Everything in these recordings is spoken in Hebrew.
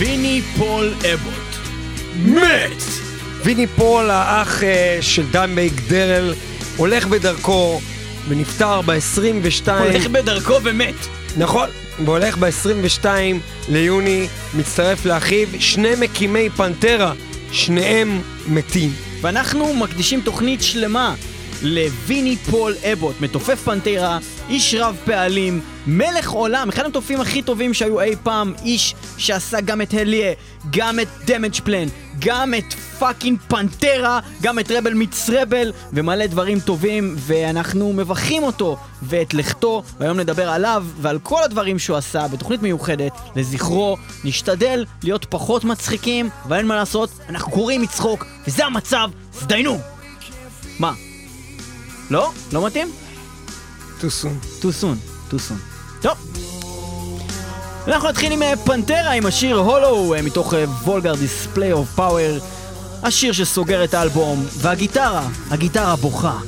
ויני פול אבוט. מת! ויני פול, האח אה, של דיימבג דרל, הולך בדרכו ונפטר ב-22... הולך בדרכו ומת. נכון, והולך ב-22 ליוני, מצטרף לאחיו, שני מקימי פנטרה, שניהם מתים. ואנחנו מקדישים תוכנית שלמה לוויני פול אבוט, מתופף פנטרה, איש רב פעלים, מלך עולם, אחד המתופפים הכי טובים שהיו אי פעם, איש שעשה גם את Hellyeah, גם את Damageplan, גם את fucking פנטרה, גם את Rebel Meets Rebel, ומלא דברים טובים, ואנחנו מברכים אותו ואת לכתו, והיום נדבר עליו ועל כל הדברים שהוא עשה בתוכנית מיוחדת לזכרו. נשתדל להיות פחות מצחיקים, אבל אין מה לעשות, אנחנו קורעים מצחוק, וזה המצב, אז דיינו! מה? לא? לא מתאים? Too soon. too soon, too soon. טוב. אנחנו נתחיל עם אה, פנטרה עם השיר הולו אה, מתוך וולגר דיספליי אוף פאוור השיר שסוגר את האלבום והגיטרה, הגיטרה בוכה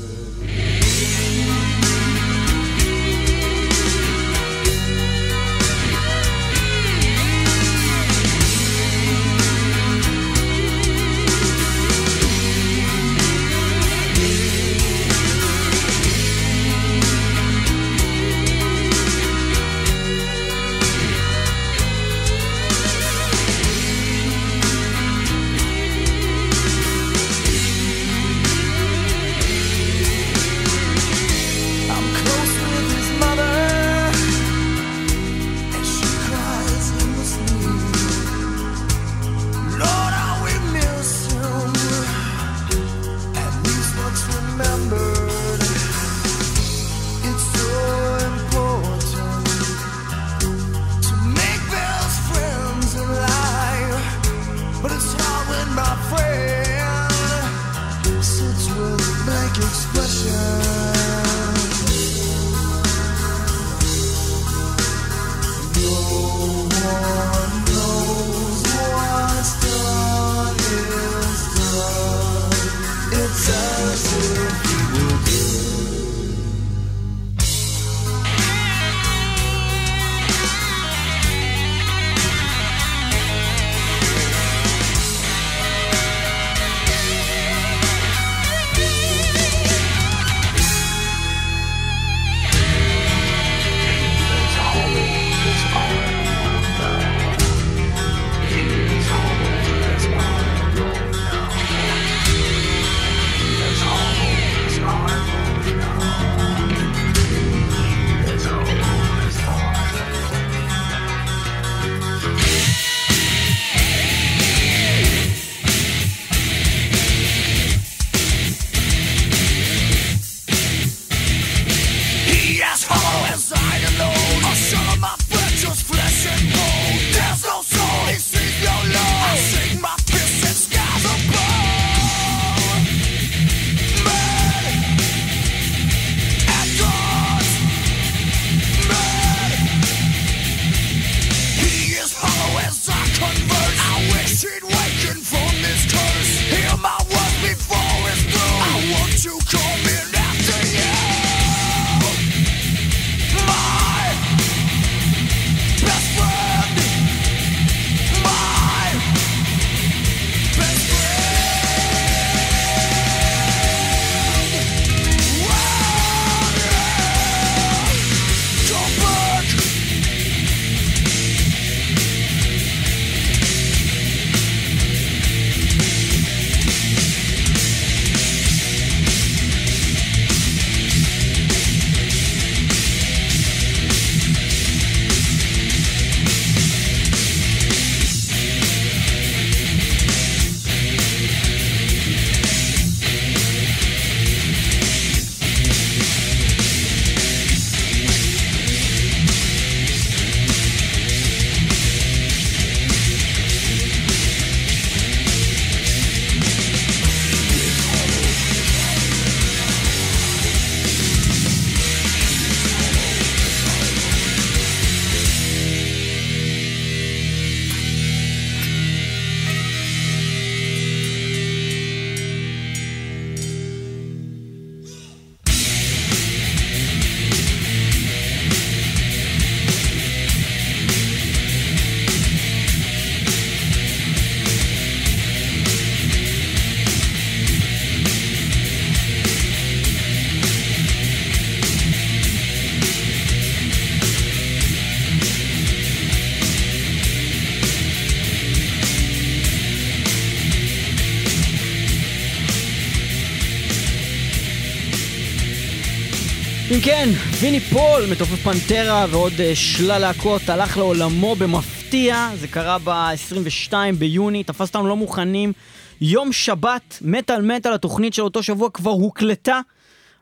כן, ויני פול, מתופף פנטרה ועוד אה, שלל להקות, הלך לעולמו במפתיע, זה קרה ב-22 ביוני, תפס אותנו לא מוכנים. יום שבת, מטאל מטאל, התוכנית של אותו שבוע כבר הוקלטה.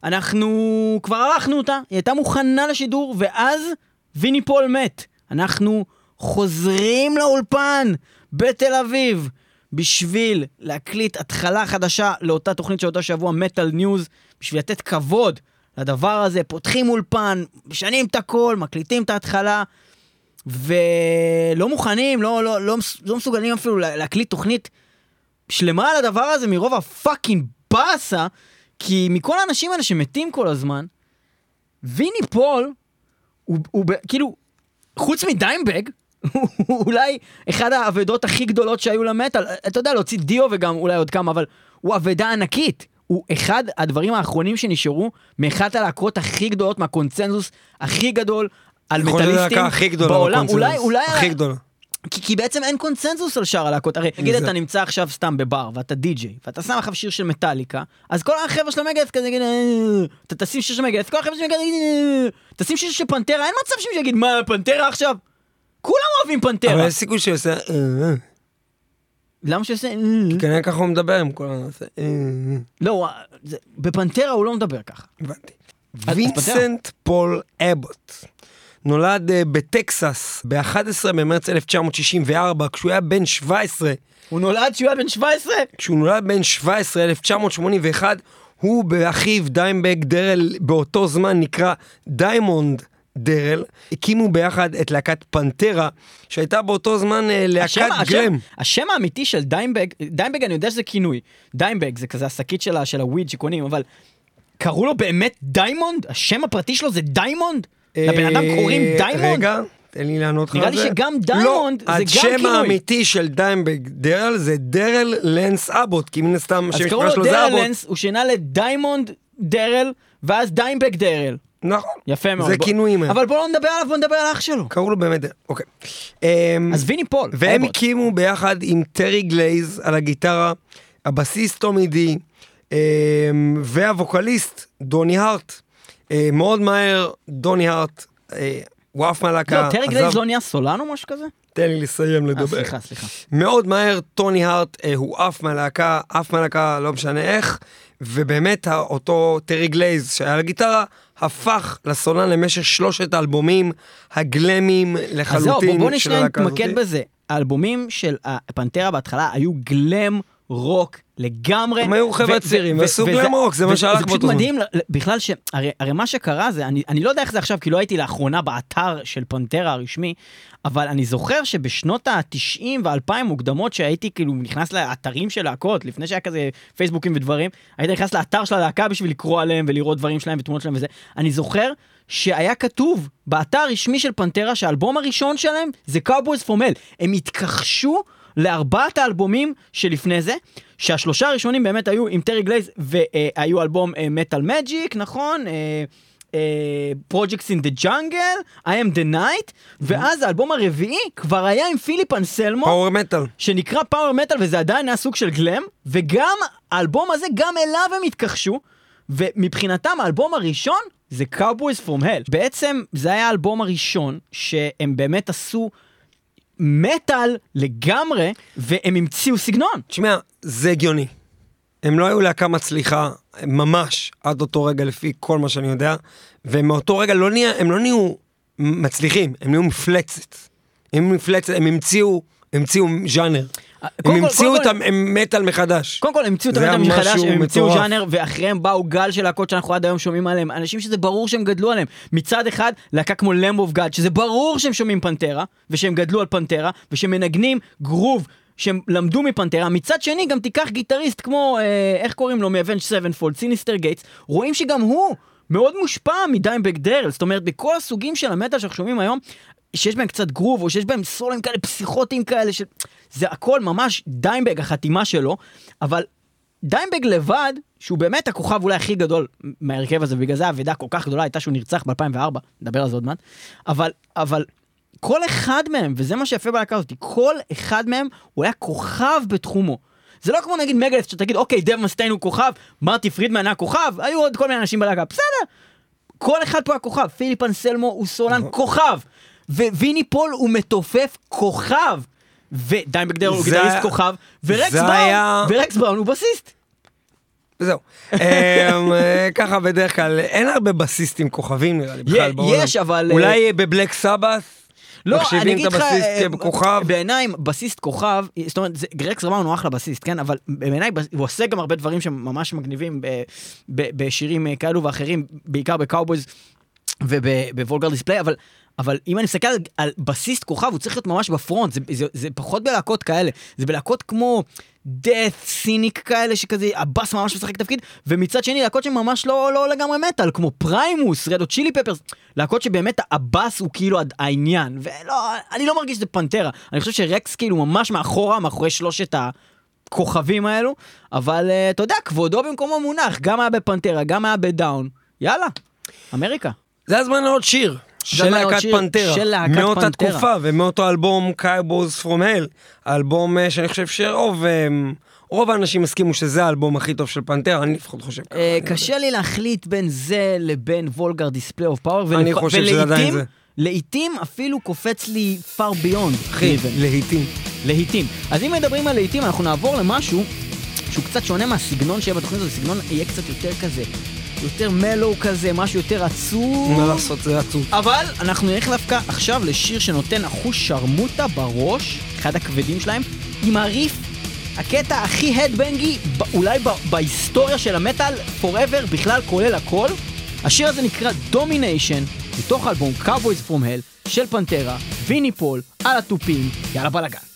אנחנו כבר ערכנו אותה, היא הייתה מוכנה לשידור, ואז ויני פול מת. אנחנו חוזרים לאולפן בתל אביב בשביל להקליט התחלה חדשה לאותה תוכנית של אותו שבוע, Metal News, בשביל לתת כבוד לדבר הזה, פותחים אולפן, משנים את הכל, מקליטים את ההתחלה, ולא מוכנים, לא, לא, לא, לא מסוגלים אפילו להקליט תוכנית שלמה על הדבר הזה מרוב ה fucking באסה, כי מכל האנשים האלה שמתים כל הזמן, ויני פול, הוא, הוא, כאילו, חוץ מדיימבג, הוא אולי אחד האבדות הכי גדולות שהיו למטאל, אתה יודע, להוציא דיו וגם אולי עוד כמה, אבל הוא אבדה ענקית. הוא אחד הדברים האחרונים שנשארו מאחת הלהקות הכי גדולות, מהקונצנזוס הכי גדול על מטאליסטים הכי גדולה בעולם. אולי, אולי... הכי גדולה. כי, כי בעצם אין קונצנזוס על שאר הלהקות. הרי נגיד אתה נמצא עכשיו סתם בבר, ואתה די-ג'יי, ואתה שם עכשיו שיר של מטאליקה, אז כל החבר'ה של המגדס כזה יגיד, "אה", אתה תשים שיר של מגדס, כל החבר'ה של מגדס יגיד, "אה", תשים שיר של פנטרה, אין מצב שמישהו יגיד, מה, פנטרה עכשיו? כולם אוהבים אבל פנטרה. יש סיכוי שיעשה... אה, אה. למה שיעשה... "אה"? כנראה ככה הוא מדבר עם כל אה, אה. לא, בפנטרה הוא לא מדבר ככה. הבנתי. וינסנט פול אבוט נולד אה, בטקסס ב-11 במרץ 1964 כשהוא היה בן 17. הוא נולד כשהוא היה בן 17? כשהוא נולד בן 17, 1981, הוא ואחיו דיימבג דרל באותו זמן נקרא דיימונד דרל, הקימו ביחד את להקת פנטרה, שהייתה באותו זמן אה, השם- להקת השם- glam. השם האמיתי של דיימבג, דיימבג אני יודע שזה כינוי, דיימבג זה כזה השקית של ה weed שקונים, אבל קראו לו באמת דיימונד? השם הפרטי שלו זה דיימונד? לבן אדם אה, קוראים דיימונד? רגע, תן לי לענות לך נראה על לי זה. שגם דיימונד לא, זה גם השם כינוי. האמיתי של דיימבג דרל זה דרל לנס אבוט, כי מן הסתם אז השם קראו המשפחה לו שלו זה דרל אבוט. לנס, הוא שינה לדיימונד דרל, ואז דיימבג דרל. נכון. יפה מאוד. זה בוא- כינויים. אבל בואו לא נדבר עליו, בואו נדבר על אח שלו. קראו לו באמת אוקיי. אמ, אז ויני פול, והם אבוט. הקימו ביחד עם טרי גלייז על הגיטרה, הבסיסט טומי די, אמ, והווקליסט דוני הארט. אה, מאוד מהר דוני הארט, אה, הוא עף מהלהקה. לא, טרי גלייז לא נהיה סולן או משהו כזה? תן לי לסיים אה, לדבר. סליחה, סליחה. מאוד מהר דוני הארט אה, הוא עף מהלהקה, עף מהלהקה לא משנה איך, ובאמת אותו טרי גלייז שהיה על הגיטרה, הפך לסולן למשך שלושת האלבומים הגלמים לחלוטין אז זהו, בוא- הלהקה נתמקד. בזה. האלבומים של הפנטרה בהתחלה היו glam rock לגמרי. הם היו חבר'ה צעירים, ו- ועשו וזה- glam rock, זה מה שהלך זה פשוט באותו. מדהים, בכלל ש... הרי מה שקרה זה, אני אני לא יודע איך זה עכשיו, כי לא הייתי לאחרונה באתר של פנטרה הרשמי, אבל אני זוכר שבשנות ה-90 וה-2000 מוקדמות שהייתי כאילו נכנס לאתרים של להקות, לפני שהיה כזה פייסבוקים ודברים, הייתי נכנס לאתר של הלהקה בשביל לקרוא עליהם ולראות דברים שלהם ותמונות שלהם וזה. אני זוכר שהיה כתוב באתר הרשמי של פנטרה שהאלבום הראשון שלהם זה Cowboys from Hell. הם התכחשו לארבעת האלבומים שלפני זה, שהשלושה הראשונים באמת היו עם טרי גלייז והיו אלבום Metal Magic, נכון? Projects in the Jungle, I am the night, ואז האלבום הרביעי כבר היה עם פיליפ אנסלמו. Power Metal. שנקרא Power Metal וזה עדיין היה סוג של glam וגם האלבום הזה גם אליו הם התכחשו ומבחינתם האלבום הראשון זה Cowboys From Hell בעצם זה היה האלבום הראשון שהם באמת עשו מטאל לגמרי והם המציאו סגנון תשמע, זה הגיוני. הם לא היו להקה מצליחה, ממש, עד אותו רגע לפי כל מה שאני יודע, ומאותו רגע לא נהיה, הם לא נהיו מצליחים, הם נהיו מפלצת. הם מפלצת, הם המציאו, המציאו ז'אנר. הם קודם כל- המציאו את המטאל מחדש. קודם כל הם המציאו את המטאל מחדש, הם המציאו. ז'אנר, ואחריהם באו גל של להקות שאנחנו עד היום שומעים עליהם, אנשים שזה ברור שהם גדלו עליהם. מצד אחד, להקה כמו Lamb of God, שזה ברור שהם שומעים פנטרה, ושהם גדלו על פנטרה, ושמנגנים גרוב. שהם למדו מפנטרה, מצד שני גם תיקח גיטריסט כמו, אה, איך קוראים לו, מ Avenged Sevenfold, סיניסטר גייטס, רואים שגם הוא מאוד מושפע מדיימבג דרל, זאת אומרת בכל הסוגים של המטאל שאנחנו שומעים היום, שיש בהם קצת גרוב, או שיש בהם סולים כאלה פסיכוטיים כאלה, של... זה הכל ממש דיימבג החתימה שלו, אבל דיימבג לבד, שהוא באמת הכוכב אולי הכי גדול מההרכב הזה, ובגלל זה האבדה כל כך גדולה הייתה שהוא נרצח ב-2004, נדבר על זה עוד מעט, אבל, אבל כל אחד מהם, וזה מה שיפה בלהקה הזאת, כל אחד מהם הוא היה כוכב בתחומו. זה לא כמו נגיד מגדת', שתגיד, אוקיי, דייב מסטיין הוא כוכב, מרטי פרידמן היה כוכב, היו עוד כל מיני אנשים בלהקה, בסדר. כל אחד פה היה כוכב, פיליפ אנסלמו הוא סולן נכון. כוכב, וויני פול הוא מתופף כוכב, ודיימבג דרל הוא גיטריסט היה- כוכב, ורקס בראון, היה- ורקס בראון הוא בסיסט. זהו. אמ, אה, ככה בדרך כלל, אין הרבה בסיסטים כוכבים נראה לי בכלל בעולם. יש, אבל, אולי בבלק סבת? לא, אני מחשיבים אגיד את לך, הבסיסט אה, ככוכב? בעיניי בסיסט כוכב, זאת אומרת, זה- רקס בראון הוא אחלה בסיסט, כן? אבל בעיניי הוא עושה גם הרבה דברים שממש מגניבים ב- ב- בשירים אה, כאלו ואחרים, בעיקר בקאובויז ובוולגר דיספליי, אבל... אבל אם אני מסתכל על, על בסיסט כוכב, הוא צריך להיות ממש ב front, זה, זה, זה פחות בלהקות כאלה, זה בלהקות כמו Death, Cynic כאלה, שכזה הבאס ממש משחק תפקיד, ומצד שני להקות שממש לא, לא לגמרי מטאל, כמו Primus, רד הוט צ'ילי פפרס, להקות שבאמת הבאס הוא כאילו העניין, ולא, אני לא מרגיש שזה פנטרה, אני חושב שרקס כאילו ממש מאחורה, מאחורי שלושת הכוכבים האלו, אבל אה, אתה יודע, כבודו במקומו מונח, גם היה בפנטרה, גם היה בדאון, יאללה, אמריקה. זה הזמן לעוד שיר. של להקת פנטרה. של להקת מאותה פנטרה. תקופה ומאותו אלבום Cowboys From Hell. האלבום אה, שאני חושב שרוב אה, רוב האנשים הסכימו שזה האלבום הכי טוב של פנטרה, אני לפחות חושב ככה. אה, קשה לי להחליט בין זה לבין Vulgar Display of Power, אני חושב שזה עדיין זה. לעיתים אפילו קופץ לי Far Beyond. אחי. להיטים. להיטים. אז אם מדברים על להיטים, אנחנו נעבור למשהו שהוא קצת שונה מהסגנון שיהיה בתוכנית הזאת, הסגנון יהיה קצת יותר כזה, יותר mellow כזה, משהו יותר עצוב. מה לעשות, זה עצוב. אבל אנחנו נלך דווקא עכשיו לשיר שנותן אחוז שרמוטה בראש, אחד הכבדים שלהם, עם הריף, הקטע הכי headbangי, אולי בהיסטוריה של המטאל, forever, בכלל כולל הכל. השיר הזה נקרא Domination, מתוך האלבום Cowboys From Hell של פנטרה, ויני פול, על התופים, יאללה בלאגן.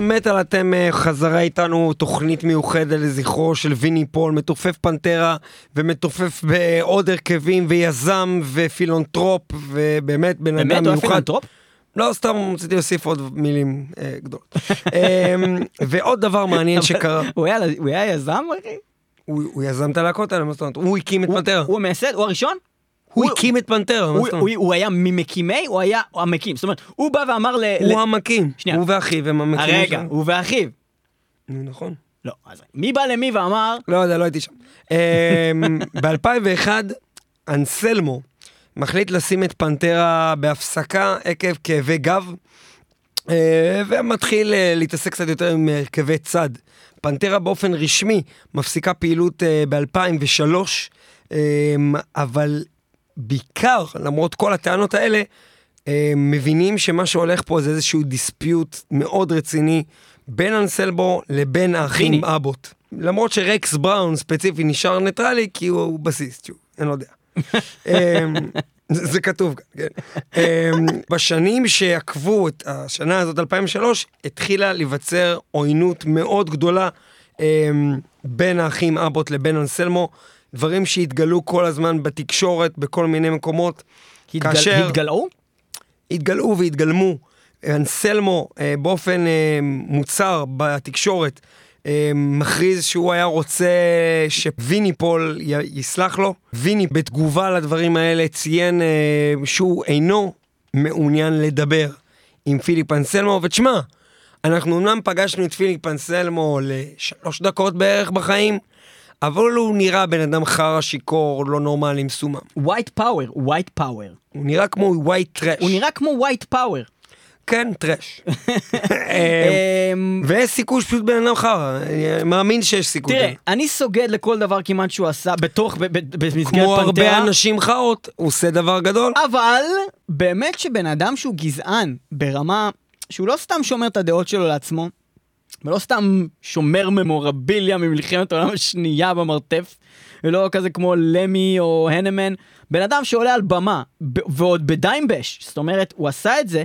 מטאל מטאל אתם אה, חזרה איתנו תוכנית מיוחדת לזכרו של ויני פול, מתופף פנטרה ומתופף בעוד הרכבים ויזם ופילנטרופ ובאמת בן אדם באמת, הוא מיוחד. פילנטרופ? לא, סתם רציתי להוסיף עוד מילים אה, גדולות. אמ, ועוד דבר מעניין שקרה, הוא היה- הוא היה יזם, אחי? הוא הוא יזם את הלהקות האלה, מה זאת אומרת? הוא הקים את פנטרה. הוא המייסד? הוא הראשון? הוא הקים את פנטרה, הוא- היה ממקימי, הוא היה המקים. זאת אומרת, הוא בא ואמר ל... הוא המקים, שנייה. הוא ואחיו הם המקים. רגע, שלו. הוא ואחיו. נו, נכון. לא, אז מי בא למי ואמר, לא יודע, לא הייתי שם. ב-2001, אנסלמו מחליט לשים את פנטרה בהפסקה עקב כאבי גב, אה, ומתחיל אה, להתעסק קצת יותר עם הרכבי צד. פנטרה באופן רשמי מפסיקה פעילות ב-2003, אבל בעיקר, למרות כל הטענות האלה, אה, מבינים שמה שהולך פה זה איזשהו דיספיוט מאוד רציני בין אנסלבו לבין האחים. אבוט. למרות שרקס בראון ספציפי נשאר ניטרלי כי הוא הוא בסיסט, אני לא יודע. אמ, זה זה כתוב כאן, כן. אמ, בשנים שעקבו את השנה הזאת, 2003, התחילה להיווצר עוינות מאוד גדולה אמ, בין האחים אבוט לבין אנסלמו, דברים שהתגלו כל הזמן בתקשורת, בכל מיני מקומות. התגל- כאשר- התגלעו? התגלעו והתגלמו. אנסלמו אה, באופן אה, מוצהר בתקשורת אה, מכריז שהוא היה רוצה שוויני פול י- יסלח לו. ויני בתגובה לדברים האלה ציין אה, שהוא אינו מעוניין לדבר עם פיליפ אנסלמו, ותשמע, אנחנו אמנם פגשנו את פיליפ אנסלמו לשלוש דקות בערך בחיים, אבל הוא נראה בן אדם חרא שיכור, לא נורמלי, מסומם. white power, white power. הוא נראה כמו white trash. הוא נראה כמו white power. כן, טראש. אה, אמ, ויש סיכוי שפשוט בן אדם חרא, אני מאמין שיש סיכוי. תראה. אני סוגד לכל דבר כמעט שהוא עשה בתוך, במסגרת כמו הרבה פנתרה, אנשים חרות, הוא עושה דבר גדול. אבל באמת שבן אדם שהוא גזען ברמה שהוא לא סתם שומר את הדעות שלו לעצמו, ולא סתם שומר ממורביליה ממלחמת העולם השנייה במרתף, ולא כזה כמו למי או הנמן, בן אדם שעולה על במה, ועוד בדיימבאש, זאת אומרת, הוא עשה את זה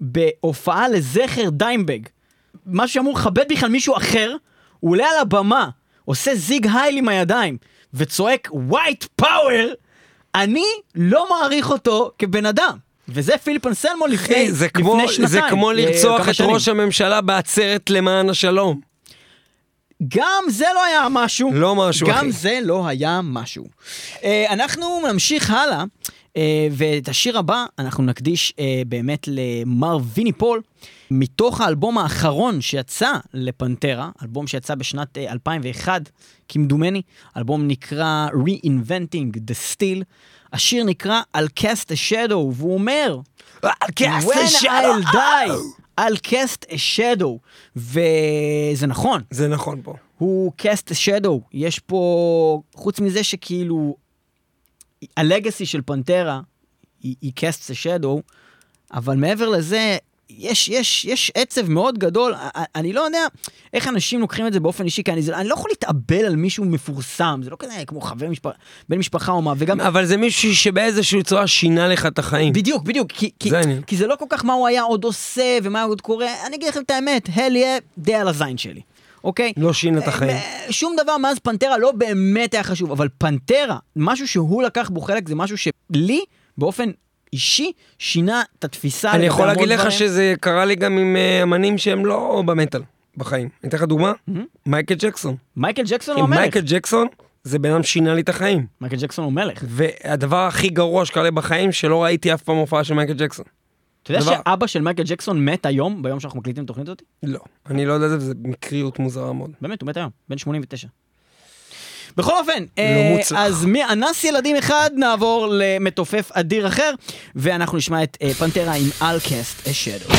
בהופעה לזכר דיימבג. משהו שאמור לכבד בכלל מישהו אחר, הוא עולה על הבמה, עושה זיג הייל עם הידיים, וצועק white power, אני לא מעריך אותו כבן אדם. וזה פיליפ אנסלמו לפני, אחי, זה כמו- לפני שנתיים. זה כמו אה, לרצוח את שנים. ראש הממשלה בעצרת למען השלום. גם זה לא היה משהו. לא משהו, גם אחי. זה לא היה משהו. אה, אנחנו נמשיך הלאה, אה, ואת השיר הבא אנחנו נקדיש אה, באמת למר ויני פול, מתוך האלבום האחרון שיצא לפנטרה, אלבום שיצא בשנת אה, 2001, כמדומני, אלבום נקרא Reinventing the Steel. השיר נקרא I'll cast a shadow, והוא אומר, When I'll die, I'll cast a shadow. וזה נכון, זה נכון פה. הוא cast a shadow. יש פה, חוץ מזה שכאילו, הלגאסי של פנטרה היא, היא cast a shadow, אבל מעבר לזה, יש, יש, יש עצב מאוד גדול. אני לא יודע איך אנשים לוקחים את זה באופן אישי, כי אני, זה, אני לא יכול להתאבל על מישהו מפורסם, זה לא כזה כמו חבר משפחה, בן משפחה או מה, וגם... אבל זה מישהו שבאיזושהי צורה שינה לך את החיים. בדיוק, בדיוק, כי, כי, זה העניין. כי זה לא כל כך מה הוא היה עוד עושה ומה עוד קורה, אני אגיד לכם את האמת, הל יהיה די על הזין שלי, אוקיי? לא שינה את החיים. אה, שום דבר מאז פנטרה לא באמת היה חשוב, אבל פנטרה, משהו שהוא לקח בו חלק, זה משהו שלי, באופן אישי, שינה את התפיסה. אני יכול להגיד לך. שזה קרה לי גם עם אה, אמנים שהם לא במטאל בחיים. אני אתן לך דוגמה, מייקל ג'קסון. מייקל ג'קסון הוא המלך. מייקל ג'קסון זה בן אדם שינה לי את החיים. מייקל ג'קסון הוא מלך. והדבר הכי גרוע שקרה לי בחיים, שלא ראיתי אף פעם הופעה של מייקל ג'קסון. אתה יודע דבר- שאבא של מייקל ג'קסון מת היום, ביום שאנחנו מקליטים את התוכנית הזאת? לא. אני לא יודע את זה, וזה מקריות מוזרה מאוד. באמת, הוא מת היום, בן 89. בכל אופן, אה, מוצלח. אז מאנס ילדים אחד נעבור למתופף אדיר אחר, ואנחנו נשמע את אה, פנטרה עם אלקסט אשדו.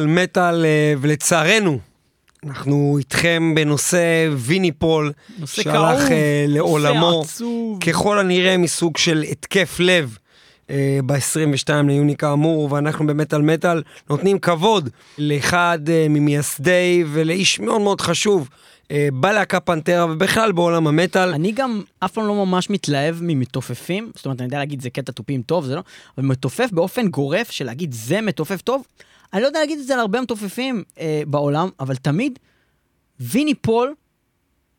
על מטאל, אה, ולצערנו, אנחנו איתכם בנושא ויני פול, נושא שהלך כאוב, אה, לעולמו, נושא עצוב. ככל הנראה מסוג של התקף לב. ב-22 ליוני כאמור, ואנחנו במטאל מטאל נותנים כבוד לאחד אה, ממייסדי ולאיש מאוד מאוד חשוב אה, בלהקה פנטרה ובכלל בעולם המטאל. אני גם אף פעם לא ממש מתלהב ממתופפים, זאת אומרת, אני יודע להגיד זה קטע תופים טוב, זה לא, אבל מתופף באופן גורף של להגיד זה מתופף טוב, אני לא יודע להגיד את זה על הרבה מתופפים אה, בעולם, אבל תמיד ויני פול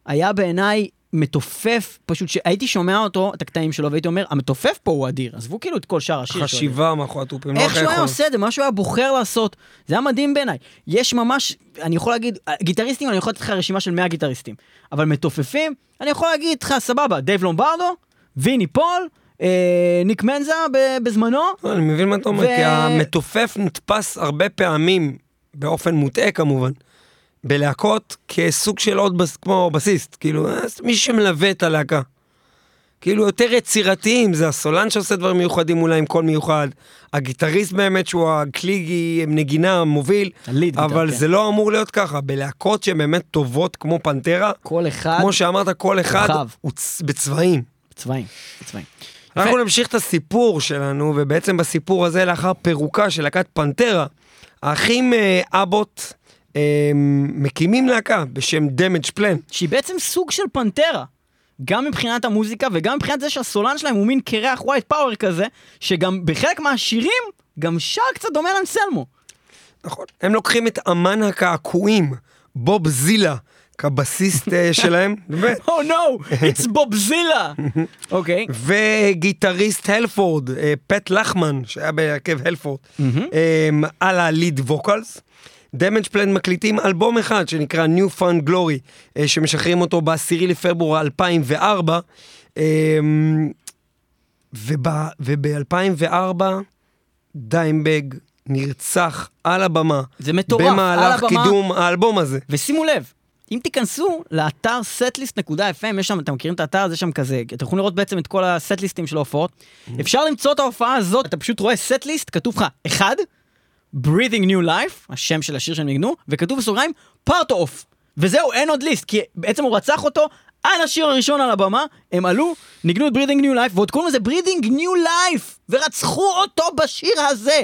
היה בעיניי מתופף, פשוט שהייתי שומע אותו, את הקטעים שלו, והייתי אומר, המתופף פה הוא אדיר, עזבו כאילו את כל שאר השיר. חשיבה מאחורי התופים, לא איך שהוא היה. עושה את זה, מה שהוא היה בוחר לעשות, זה היה מדהים בעיניי. יש ממש, אני יכול להגיד, גיטריסטים, אני יכול לתת לך רשימה של 100 גיטריסטים, אבל מתופפים, אני יכול להגיד לך, סבבה, דייב לומברדו, ויני פול, ניק מנזה בזמנו, אני מבין מה אתה אומר, כי המתופף נתפס הרבה פעמים, באופן מוטעה כמובן, בלהקות כסוג של עוד בס... כמו בסיסט, כאילו, אה, מי שמלווה את הלהקה. כאילו יותר יצירתיים, זה הסולן שעושה דברים מיוחדים אולי עם קול מיוחד, הגיטריסט באמת שהוא הכלי נגינה המוביל, ה lead guitar, אבל כן. זה לא אמור להיות ככה, בלהקות שהן באמת טובות כמו פנטרה, כל אחד כמו שאמרת, כל אחד כוכב. הוא צ- בצבעים. בצבעים, בצבעים. אנחנו נמשיך את הסיפור שלנו, ובעצם בסיפור הזה, לאחר פירוקה של להקת פנטרה, האחים אה, אבוט אה, מקימים להקה בשם דמג' פלן. שהיא בעצם סוג של פנטרה. גם מבחינת המוזיקה וגם מבחינת זה שהסולן שלהם הוא מין קרח ווייט פאוור כזה, שגם בחלק מהשירים גם שר קצת דומה לאנסלמו. נכון. הם לוקחים את אמן הקעקועים, בוב זילה, כבסיסט אה, שלהם, באמת, Oh no, it's בובזילה! אוקיי. וגיטריסט הלפורד, אה, פט לחמן, שהיה בהרכב הלפורד, אה, על הליד ווקלס. דמג' פלן מקליטים אלבום אחד שנקרא New Fun Glory, אה, שמשחררים אותו ב-10 לפברואר 2004. וב-2004 דיימבג נרצח על הבמה. זה מטורף, על במהלך הבמה. קידום האלבום הזה. ושימו לב, אם תיכנסו לאתר setlist.fm, יש שם, אתם מכירים את האתר הזה שם כזה, אתם יכולים לראות בעצם את כל הסטליסטים של ההופעות. אפשר למצוא את ההופעה הזאת, אתה פשוט רואה סטליסט, כתוב לך, אחד, breathing new life, השם של השיר שהם ניגנו, וכתוב בסוגריים, part of. וזהו, אין עוד ליסט, כי בעצם הוא רצח אותו על השיר הראשון על הבמה, הם עלו, ניגנו את breathing new life, ועוד קוראים לזה breathing new life, ורצחו אותו בשיר הזה.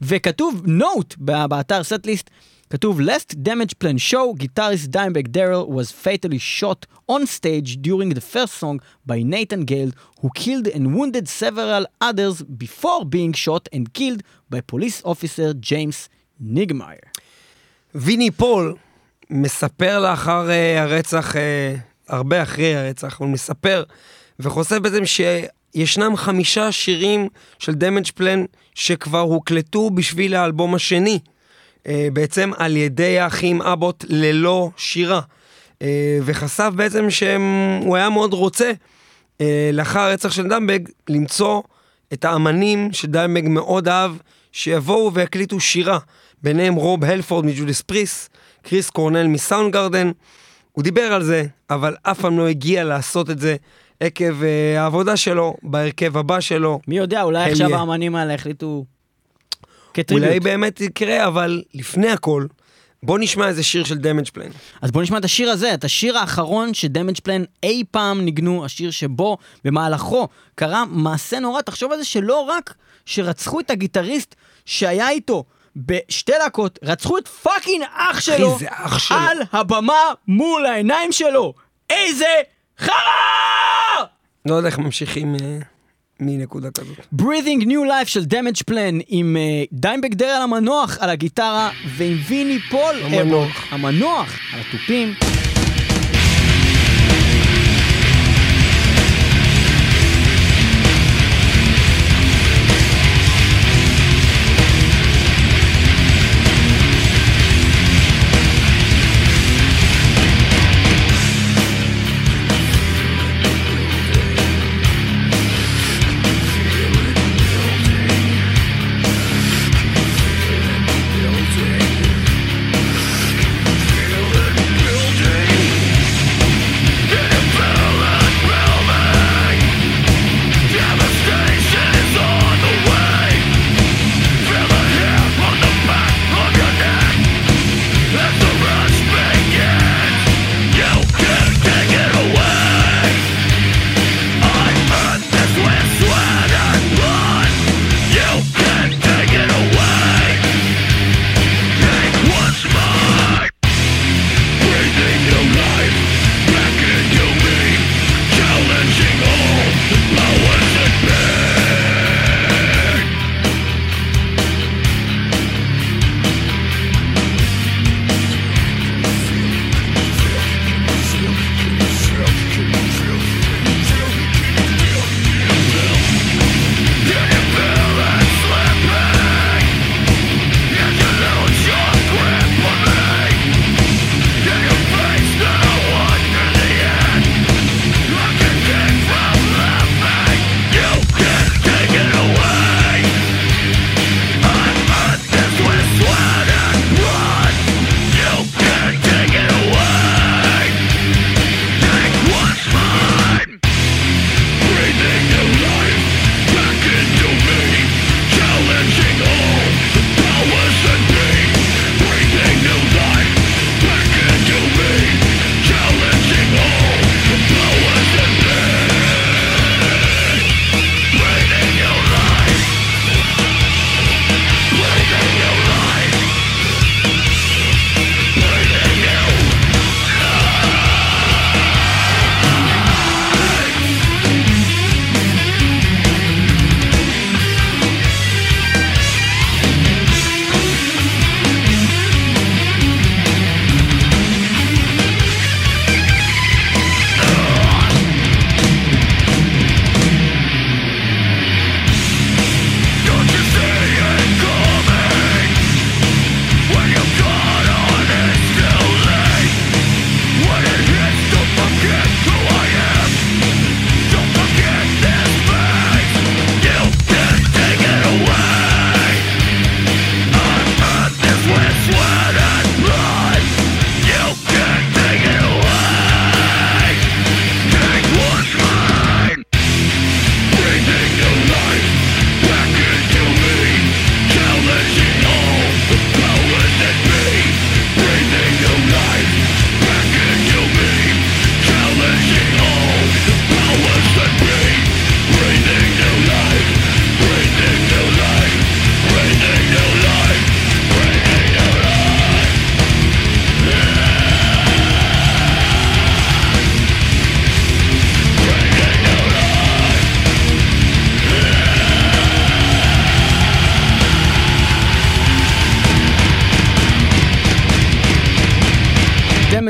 וכתוב note באתר setlist, כתוב last damage plan show, guitarist Dimebag Daryl was fatally shot on stage during the first song by Nathan Gale, who killed and wounded several others before being shot and killed by police officer James Nigmeyer. ויני פול מספר לאחר uh, הרצח, uh, הרבה אחרי הרצח, הוא מספר וחושף בעצם שישנם חמישה שירים של דמג' פלן שכבר הוקלטו בשביל האלבום השני, uh, בעצם על ידי האחים אבוט ללא שירה. Uh, וחשף בעצם שהוא היה מאוד רוצה, uh, לאחר הרצח של דיימבג, למצוא את האמנים שדיימבג מאוד אהב, שיבואו ויקליטו שירה. ביניהם רוב הלפורד מג'ודס פריסט, קריס קורנל מסאונד גרדן. הוא דיבר על זה, אבל אף פעם לא הגיע לעשות את זה עקב uh, העבודה שלו בהרכב הבא שלו. מי יודע, אולי עכשיו. האמנים האלה החליטו כטריבוט. אולי באמת יקרה, אבל לפני הכל, בוא נשמע איזה שיר של Damageplan. אז בוא נשמע את השיר הזה, את השיר האחרון ש Damageplan אי פעם ניגנו, השיר שבו במהלכו קרה מעשה נורא. תחשוב על זה שלא רק שרצחו את הגיטריסט שהיה איתו בשתי להקות, רצחו את fucking אח שלו, זה אח שלו. על הבמה מול העיניים שלו. איזה חרא! לא יודע איך ממשיכים אה, מנקודה כזאת. Breathing New Life של Damage Plan עם uh, דיימבק דרל המנוח על הגיטרה ועם ויני פול המנוח. המנוח על התופים.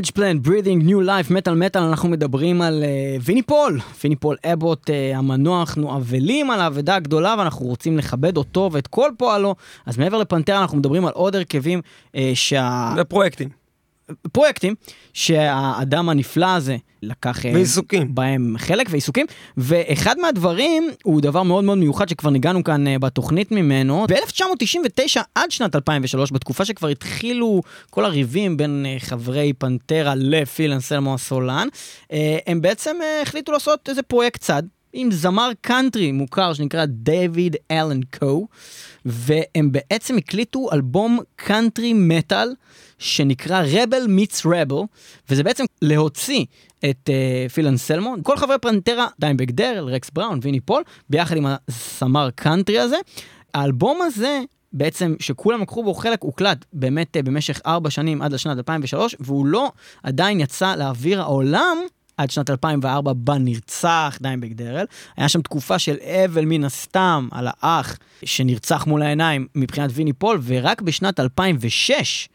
Damage Plan, Breathing New Life, מטאל מטאל, אנחנו מדברים על אה, ויני פול. ויני פול אבוט, אה, המנוח, אנחנו אבלים על האבדה הגדולה ואנחנו רוצים לכבד אותו ואת כל פועלו. אז מעבר לפנתרה אנחנו מדברים על עוד הרכבים אה, שה... ופרויקטים. פרויקטים שהאדם הנפלא הזה לקח אה, ועיסוקים. בהם חלק ועיסוקים ואחד מהדברים הוא דבר מאוד מאוד מיוחד שכבר נגענו כאן אה, בתוכנית ממנו ב-1999 עד שנת 2003 בתקופה שכבר התחילו כל הריבים בין אה, חברי פנטרה לפיל אנסלמו הסולן הם בעצם החליטו לעשות איזה פרויקט צד. עם זמר קאנטרי מוכר שנקרא דייוויד אלן קו, והם בעצם הקליטו אלבום קאנטרי מטאל שנקרא Rebel Meets Rebel, וזה בעצם להוציא את אה, פיל אנסלמו, כל חברי פנטרה, דיימבק דרל, רקס בראון, ויני פול, ביחד עם הזמר קאנטרי הזה. האלבום הזה בעצם שכולם לקחו בו חלק הוקלט באמת אה, במשך ארבע שנים עד לשנת 2003 והוא לא עדיין יצא לאוויר העולם עד שנת 2004 בה נרצח דיימבק דרל. היה שם תקופה של אבל מן הסתם על האח שנרצח מול העיניים מבחינת ויני פול ורק בשנת 2006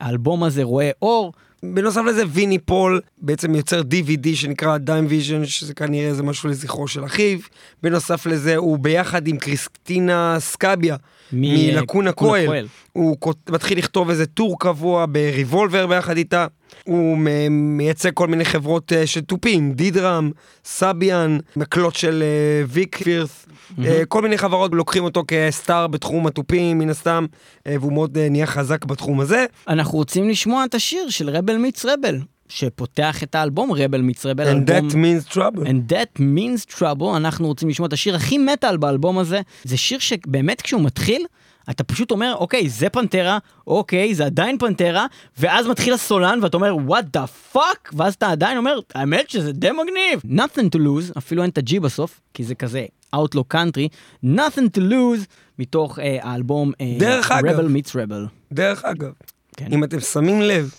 האלבום הזה רואה אור. בנוסף לזה ויני פול בעצם יוצר DVD שנקרא Dime Vision שזה כנראה איזה משהו לזכרו של אחיו. בנוסף לזה הוא ביחד עם קריסטינה סקביה מלקונה קונה כהל. הוא מתחיל לכתוב איזה טור קבוע בריבולבר ביחד איתה. הוא מייצג כל מיני חברות אה, של תופים, דידרם, סביאן, מקלות של אה, ויק פירס. אה, כל מיני חברות לוקחים אותו כסטאר בתחום התופים מן הסתם, והוא מאוד נהיה חזק בתחום הזה. אנחנו רוצים לשמוע את השיר של רבל מיץ רבל, שפותח את האלבום רבל מיץ רבל. And אלבום... that means trouble. And that means trouble, אנחנו רוצים לשמוע את השיר הכי מטאל באלבום הזה. זה שיר שבאמת כשהוא מתחיל, אתה פשוט אומר, אוקיי, זה פנטרה, אוקיי, זה עדיין פנטרה, ואז מתחיל הסולן ואתה אומר, what the fuck? ואז אתה עדיין אומר, האמת שזה די מגניב. nothing to lose, אפילו אין את ה-G בסוף, כי זה כזה Outlook country, nothing to lose, מתוך אה, האלבום אה, דרך אגב. Rebel meets Rebel. דרך אגב, כן. אם אתם שמים לב,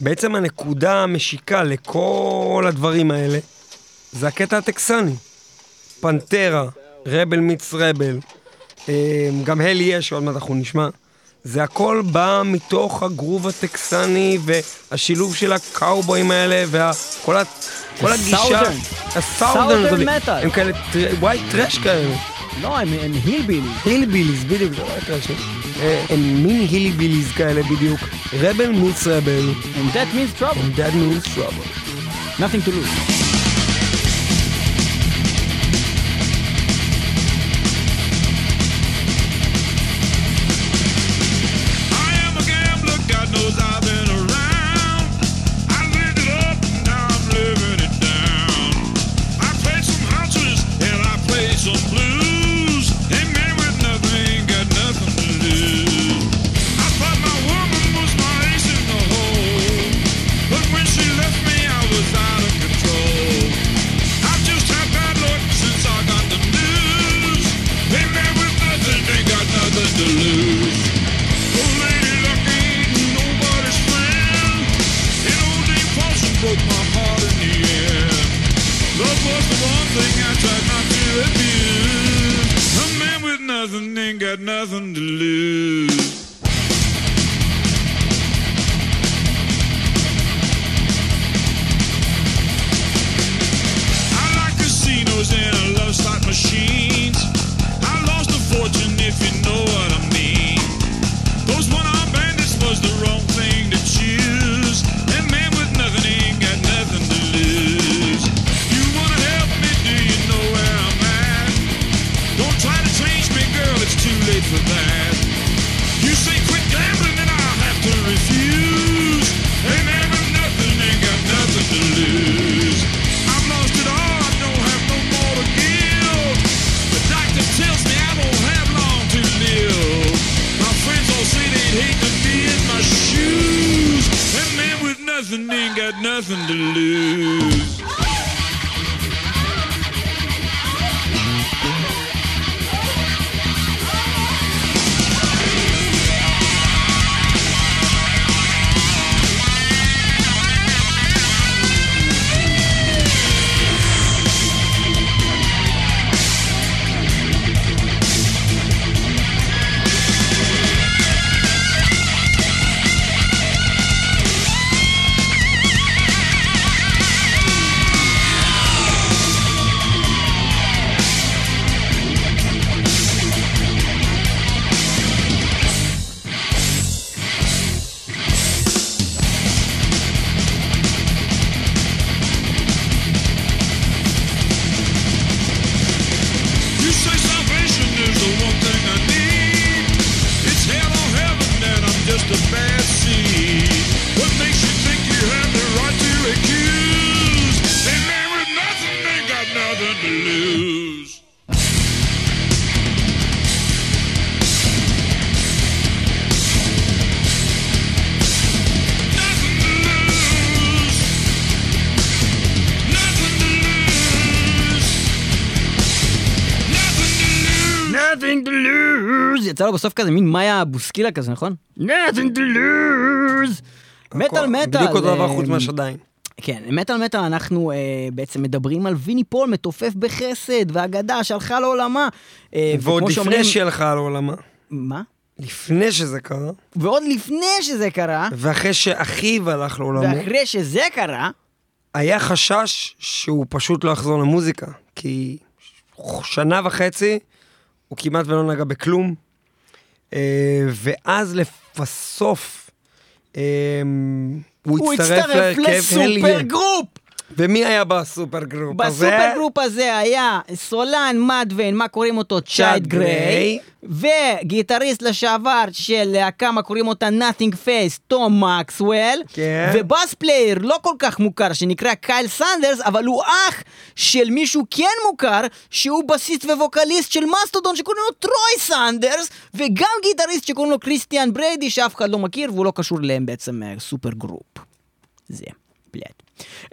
בעצם הנקודה המשיקה לכל הדברים האלה, זה הקטע הטקסני. פנטרה, רבל מיץ רבל, אה, גם הלי יש, עוד מעט אנחנו נשמע. זה הכל בא מתוך הגרוב הטקסני והשילוב של הקאובויים האלה וכל הגישה. הסאודרן, Southern metal. הם כאלה ווייט טרש כאלה. לא, הם, הם הילבילי. הילביליז, בדיוק, זה לא היה טרש. אה, הם מין הילביליז כאלה בדיוק. רבל מיץ רבל, And that means trouble, and that means trouble. nothing to lose. Nothing to lose. Nothing to lose. Nothing to lose. Nothing to lose. Nothing to lose. nothing to lose יצא לו בסוף כזה מין מאיה בוסקילה כזה נכון? nothing to lose מטאל מטאל בדיוק אותו דבר אה, חוץ מהשדיים. כן, מטאל מטאל אנחנו אה, בעצם מדברים על ויני פול מתופף בחסד והאגדה שהלכה לעולמה. אה, ועוד לפני שאומרים- שהיא הלכה לעולמה, מה? לפני שזה קרה, ועוד לפני שזה קרה, ואחרי שאחיו הלך לעולמו, ואחרי שזה קרה, היה חשש שהוא פשוט לא יחזור למוזיקה, כי שנה וחצי הוא כמעט ולא נגע בכלום, אה, ואז לבסוף אה, Wichita Reflex, Reflex Super Group. ומי היה בסופר גרופ הזה? בסופר גרופ הזה היה סולן מדוון, מה קוראים אותו? צ'ייד גריי, וגיטריסט לשעבר של להקה, מה קוראים אותה? Nothing Face, תום מקסוול, כן. ובאס פלייר לא כל כך מוכר, שנקרא קייל סנדרס, אבל הוא אח של מישהו כן מוכר, שהוא בסיסט וווקליסט של מסטודון שקוראים לו טרוי סנדרס, וגם גיטריסט שקוראים לו קריסטיאן בריידי, שאף אחד לא מכיר, והוא לא קשור אליהם בעצם אה, super group. זה פלט. אמ,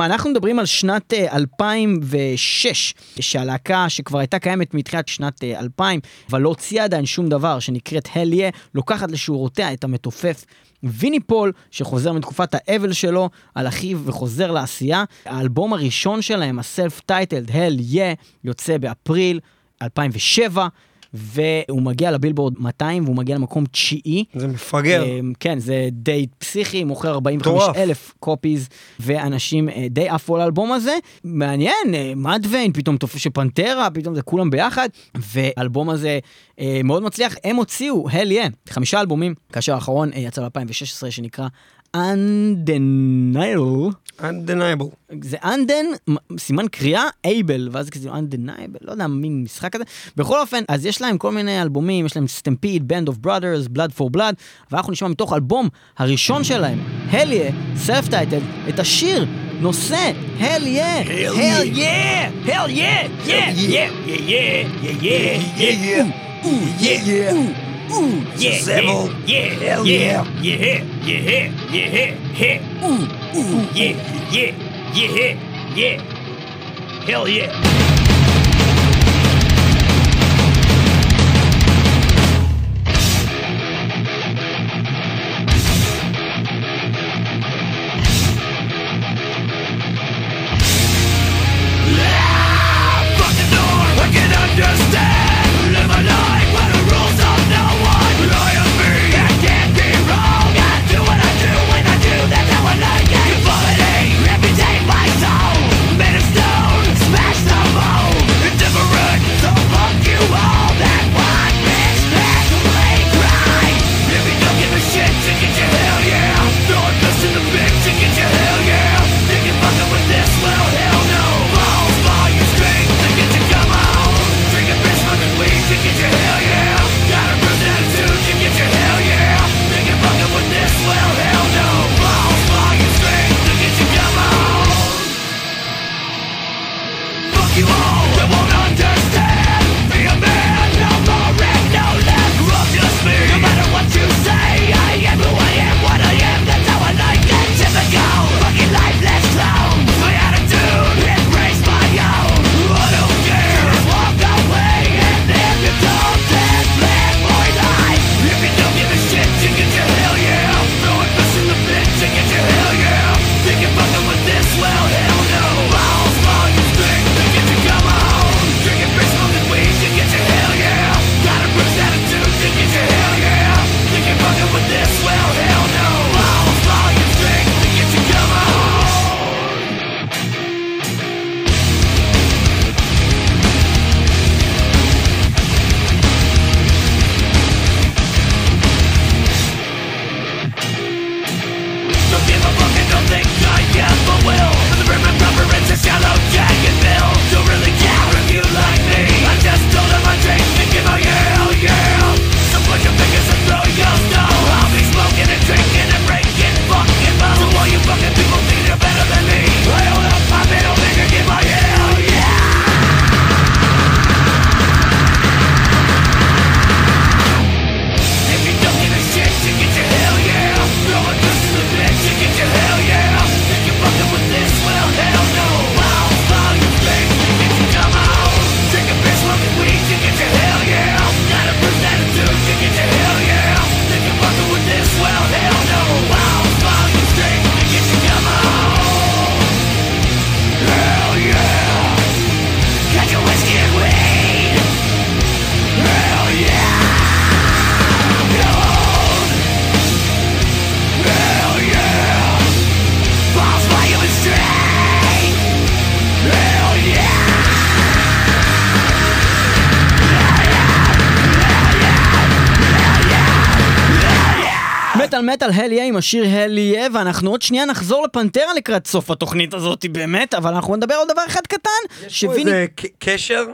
אנחנו מדברים על שנת אה, 2006, שהלהקה שכבר הייתה קיימת מתחילת שנת אה, 2000, אבל לא הוציאה עדיין שום דבר, שנקראת Hellyeah, לוקחת לשורותיה את המתופף ויני פול, שחוזר מתקופת האבל שלו על אחיו וחוזר לעשייה. האלבום הראשון שלהם, ה self titled, Hellyeah, יוצא באפריל 2007. והוא מגיע לבילבורד 200 והוא מגיע למקום תשיעי. זה מפגר. אמ, כן, זה די פסיכי, מוכר 45 מטורף. אלף קופיז, ואנשים אה, די עפו על האלבום הזה. מעניין, אה, מדוויין, פתאום תופס של פנטרה, פתאום זה כולם ביחד, והאלבום הזה אה, מאוד מצליח. הם הוציאו, הל יא, חמישה אלבומים, כאשר האחרון אה, יצא ב-2016, שנקרא Undeniable. Undeniable. זה Unden, סימן קריאה, able, ואז זה כזה Undeniable, לא יודע, מין משחק כזה. בכל אופן, אז יש להם כל מיני אלבומים, יש להם Stampede, Band of Brothers, Blood for Blood, ואנחנו נשמע מתוך אלבום הראשון שלהם, Hell Yeah, self titled, את השיר, הנושא, Hell Yeah, Hell Yeah, Hell Yeah, Yeah, Yeah, Yeah, Yeah, Yeah, Yeah, Yeah, Ooh, yeah, yeah, ooh, yeah, yeah, yeah, Hell Yeah, yeah, yeah, yeah, yeah, ooh, ooh, yeah, yeah, yeah, yeah, Hell Yeah. מטאל מטאל Hellyeah עם השיר Hellyeah, ואנחנו עוד שנייה נחזור לפנטרה לקראת סוף התוכנית הזאת באמת, אבל אנחנו נדבר על דבר אחד קטן, יש פה. איזה קשר,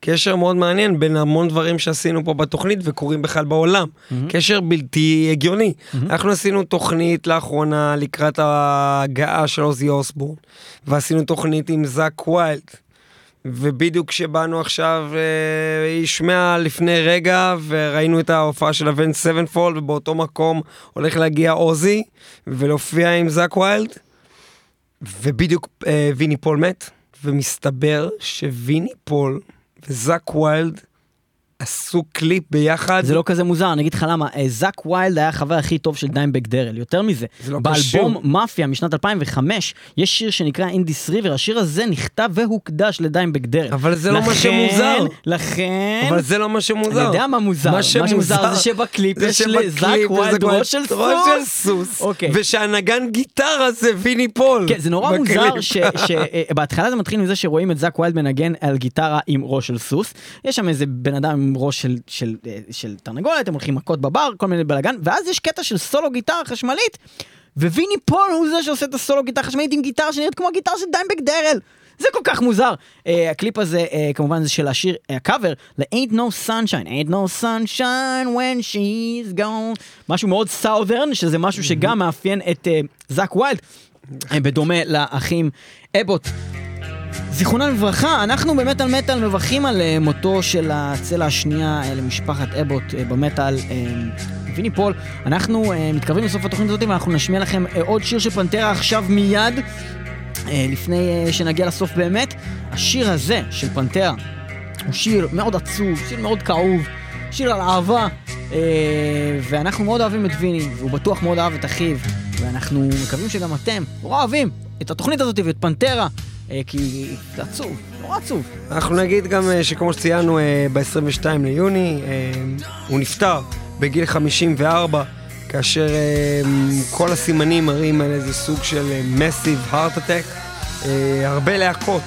קשר מאוד מעניין בין המון דברים שעשינו פה בתוכנית וקורים בכלל בעולם. קשר בלתי הגיוני. אנחנו עשינו תוכנית לאחרונה לקראת ההגעה של אוזי אוסבורן, ועשינו תוכנית עם זאק ויילד. ובדיוק כשבאנו עכשיו, אה, היא שמעה לפני רגע, וראינו את ההופעה של Avenged Sevenfold, ובאותו מקום הולך להגיע אוזי, ולהופיע עם זאק ויילד. ובדיוק אה, ויני פול מת, ומסתבר שוויני פול וזאק ויילד עשו קליפ ביחד. זה לא כזה מוזר, אני אגיד לך למה, אה, זאק ויילד היה החבר הכי טוב של דיימבק דרל, יותר מזה. זה לא באלבום קשור. מאפיה משנת 2005, יש שיר שנקרא In This River, השיר הזה נכתב והוקדש לדיימבק דרל. אבל זה לא מה שמוזר. לכן... אבל זה לא מה שמוזר. אני יודע מה מוזר, מה שמוזר זה שבקליפ זה יש לזאק ויילד ראש של סוס. אוקיי. ושהנגן גיטרה זה ויני פול. כן, זה נורא. מוזר שבהתחלה זה מתחיל מזה שרואים את זאק ויילד מנגן על גיטרה עם ראש של סוס. יש שם איזה בן אדם עם ראש של, של, אה, של תרנגולת, הם הולכים מכות בבר, כל מיני בלאגן, ואז יש קטע של סולו גיטרה חשמלית, וויני פול הוא זה שעושה את הסולו גיטרה חשמלית עם גיטרה שנראית כמו הגיטרה של דיימבק דרל. זה כל כך מוזר. אה, הקליפ הזה אה, כמובן זה של השיר, uh, הקאבר ל-Ain't No Sunshine, Ain't No Sunshine when she's gone, משהו מאוד סאות'רן, שזה משהו שגם מאפיין את uh, זאק ויילד, uh, בדומה לאחים אבוט. זיכרונם לברכה, אנחנו במטאל מטאל מברכים על אה, מותו של הצלע השנייה אה, למשפחת אבוט אה, במטאל, ויני פול. אנחנו מתקרבים לסוף התוכנית הזאת ואנחנו נשמיע לכם עוד שיר של פנטרה עכשיו מיד, לפני שנגיע לסוף באמת. השיר הזה של פנטרה הוא שיר מאוד עצוב, שיר מאוד כאוב, שיר על אהבה, אה, ואנחנו מאוד אוהבים את ויני, והוא בטוח מאוד אהב את אחיו, ואנחנו מקווים שגם אתם נורא אוהבים את התוכנית הזאת ואת פנטרה, כי זה עצוב, נורא עצוב. אנחנו נגיד גם אה, שכמו שציינו ב-22 ליוני, אה, הוא נפטר בגיל 54, כאשר אה, כל הסימנים מראים על איזה סוג של מסיב heart attack. אה, הרבה להקות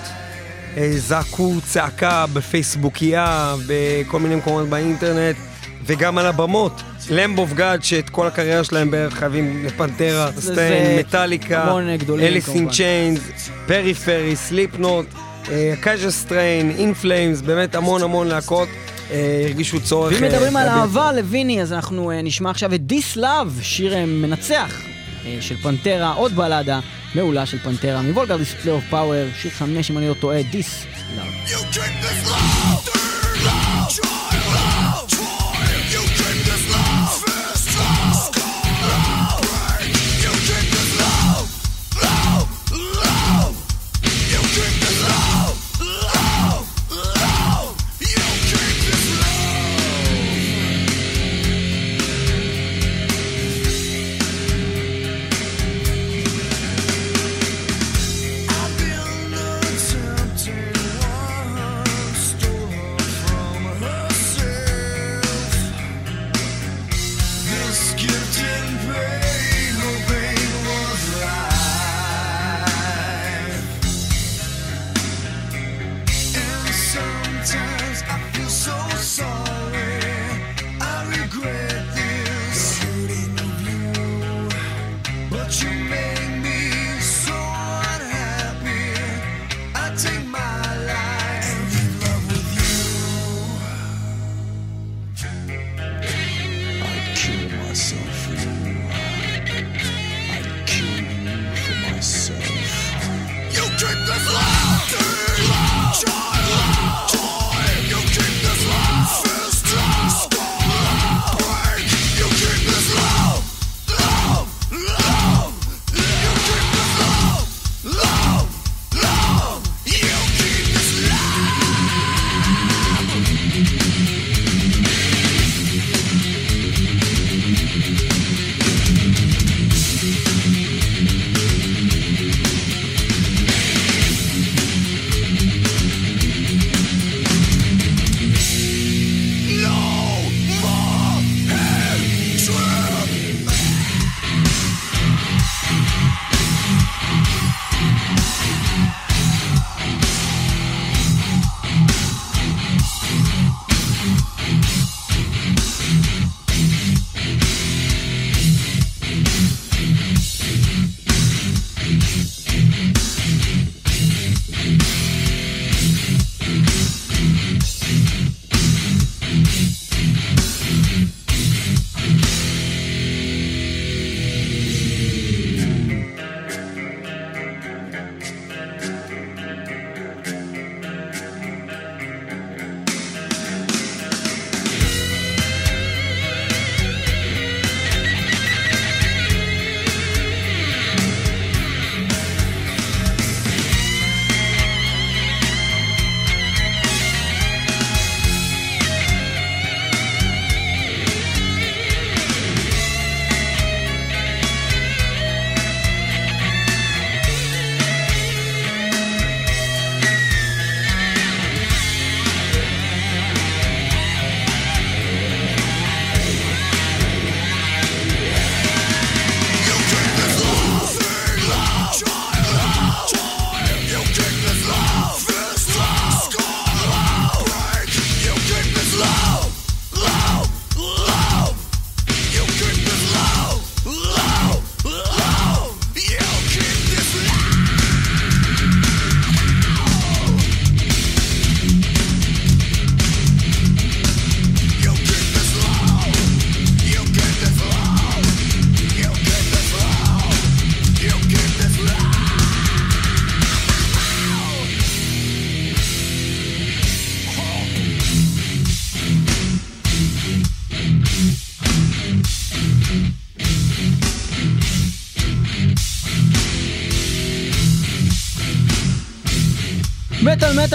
אה, זעקו צעקה בפייסבוקייה, בכל מיני מקומות באינטרנט, וגם על הבמות. Lamb of God, שאת כל הקריירה שלהם בערך חייבים לפנטרה, Staind, מטאליקה, המון גדולים, Alice In כמובן. Chains, Periphery, סליפנוט, קאז'ה סטריין, In Flames, באמת המון המון להקות אה, הרגישו צורך. ואם אה, מדברים על אהבה לוויני, אז אנחנו אה, נשמע עכשיו את This Love, שיר אה, מנצח אה, של פנטרה, עוד בלדה מעולה של פנטרה, מוולגר דיספלי אוף פאוור, שיר חמש אם אני לא טועה, This Love.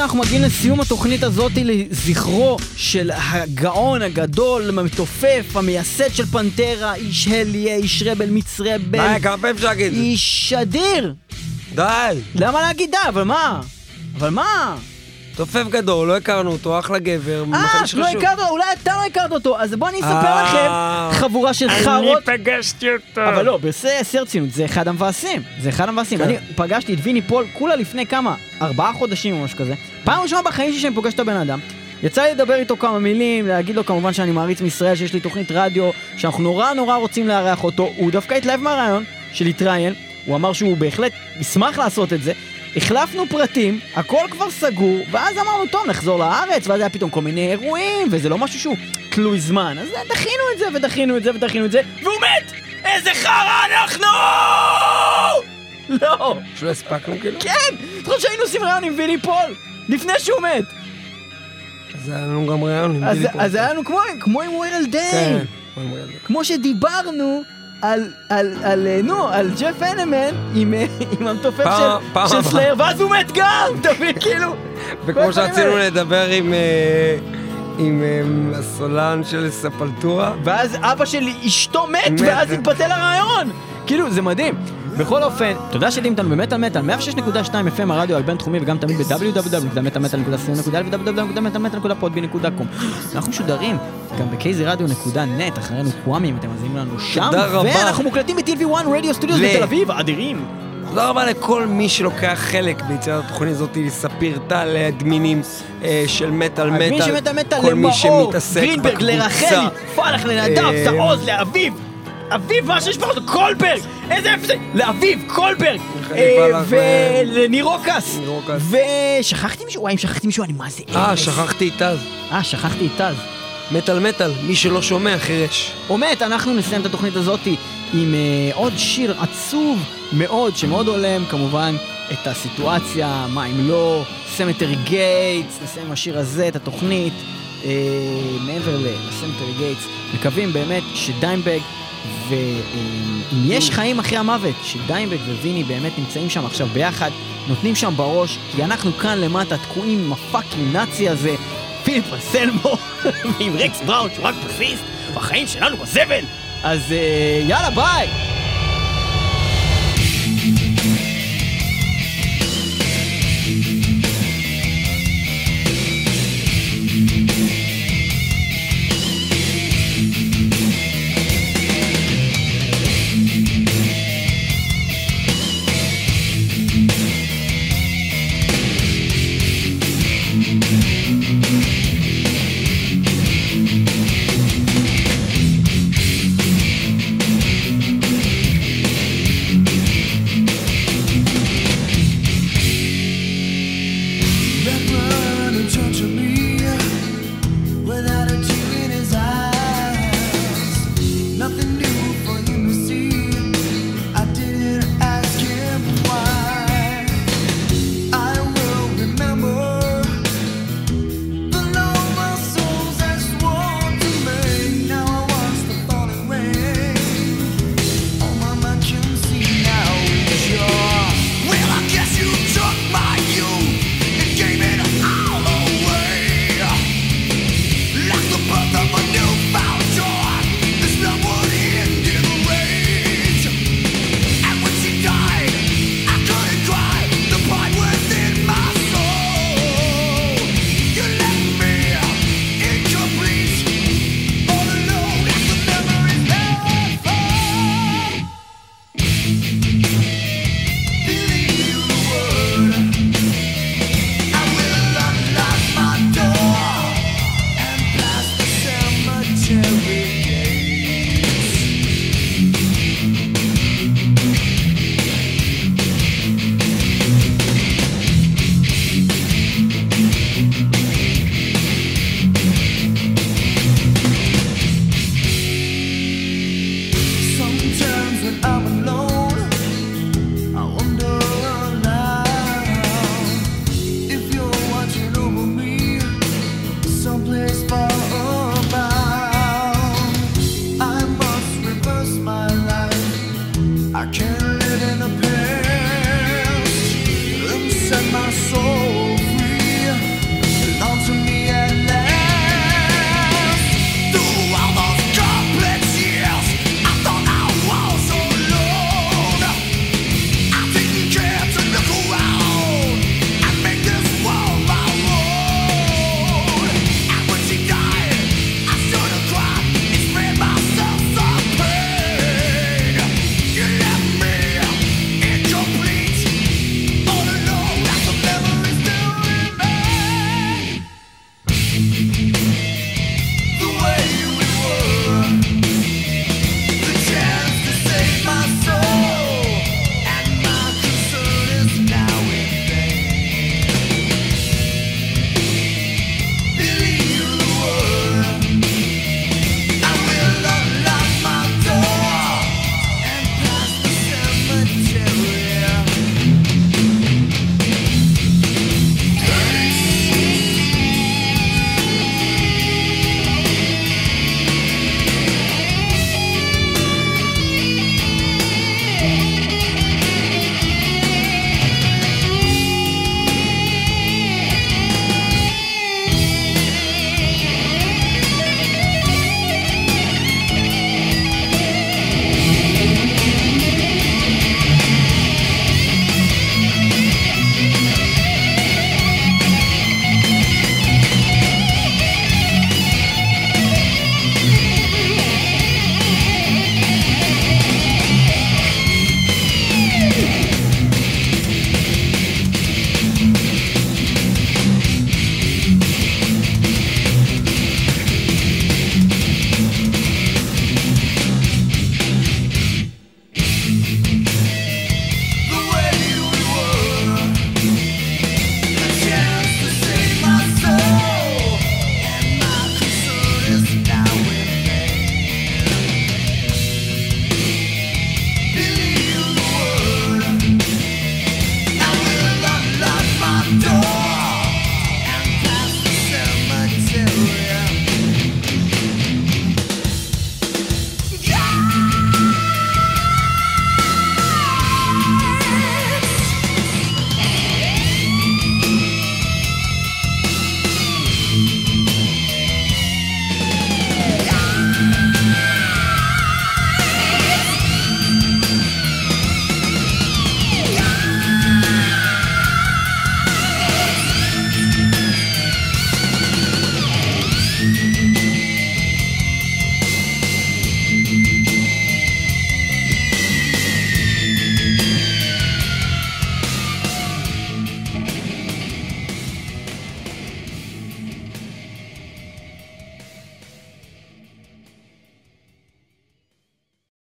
אנחנו מגיעים לסיום התוכנית הזאת לזכרו של הגאון הגדול, המתופף, המייסד של פנטרה, איש הליה, איש רבל, מיץ די, רבל, כמה פעמים אפשר להגיד? איש אדיר! די. למה להגיד די? אבל מה? אבל מה? תופף גדול, לא הכרנו אותו, אחלה גבר, אה, לא. הכרת, אולי אתה לא הכרת אותו, אז בוא אני אספר אה. לכם חבורה של חארות. פגשתי אותו. אבל לא, בשיא הרצינות, זה אחד המבאסים. זה אחד המבאסים. כן. אני פגשתי את ויני פול כולה לפני כמה? ארבעה חודשים או משהו כזה. פעם ראשונה בחיים שלי שאני פוגש את הבן אדם. יצא לי לדבר איתו כמה מילים, להגיד לו כמובן שאני מעריץ מישראל, שיש לי תוכנית רדיו, שאנחנו נורא נורא רוצים לארח אותו. הוא דווקא התלהב מהרעיון של להתראיין, הוא אמר שהוא בהחלט ישמח לעשות את זה. החלפנו פרטים, הכל כבר סגור, ואז אמרנו, טוב, נחזור לארץ, ואז היה פתאום כל מיני אירועים, וזה לא משהו שהוא תלוי זמן. אז דחינו את זה, ודחינו את זה, ודחינו את זה, והוא מת! איזה חרא אנחנו! לא! שלא הספקנו כאילו? כן! חושב שהיינו עושים ראיון עם ויני פול? לפני שהוא מת! אז היה לנו גם ראיון עם גילי פה. אז היה לנו כמו, עם ווירל! כן. זה. כמו שדיברנו על, על, על, אה, נו, על ג'ף הנמן עם, אה, עם המתופף של, של. סלייר, ואז הוא מת גם! אתה מבין, כאילו... וכמו שרצינו. לדבר עם... אה, עם הסולן של ספולטורה. ואז אבא של אשתו מת. ואז התבטל הראיון! כאילו, זה מדהים. בכל אופן, תודה שהייתם איתנו במטאל מטאל, 106.2 FM הרדיו על בינתחומי וגם תמיד ב-www.מטאלמטאל.co.il ו-www.מטאלמטאל.com אנחנו משודרים גם ב-kzradio.net, אחרינו קוואמי אם אתם מאזינים לנו שם. ואנחנו מוקלטים ב-TV1 רדיו סטודיוס בתל אביב, אדירים. תודה רבה לכל מי שלוקח חלק ביצירת התוכנית הזאת, לספיר טל, לאדמינים אה, של מטאל מטאל. כל מי שמתעסק גרינברג, בקבוצה. לרחלי, פלח, לנדב, אה, תעוז, לאביב. אביב, מה שיש פה? קולברג! איזה זה? לאביב, קולברג! אה, פלח ו- ולניר רוקס! ניר רוקס. ושכחתי מישהו? וואי, אם שכחתי מישהו, אני מה זה אה. שכחתי את טז. אה, שכחתי את טז. מטאל מטאל, מי שלא שומע חירש. באמת, אנחנו נסיים את התוכנית הזאת עם אה, עוד שיר עצוב מאוד, שמאוד הולם כמובן את הסיטואציה, מה אם לא, Cemetery Gates, נסיים עם השיר הזה את התוכנית, אה, מעבר ל Cemetery Gates, מקווים באמת שדיימבג, ואם יש חיים אחרי המוות, שדיימבג וויני באמת נמצאים שם עכשיו ביחד, נותנים שם בראש, כי אנחנו כאן למטה תקועים עם ה fucking נאצי הזה, פיליפ אנסלמו, ועם רקס בראון שהוא רק פסיסט, והחיים שלנו בזבל. אז אה, יאללה ביי!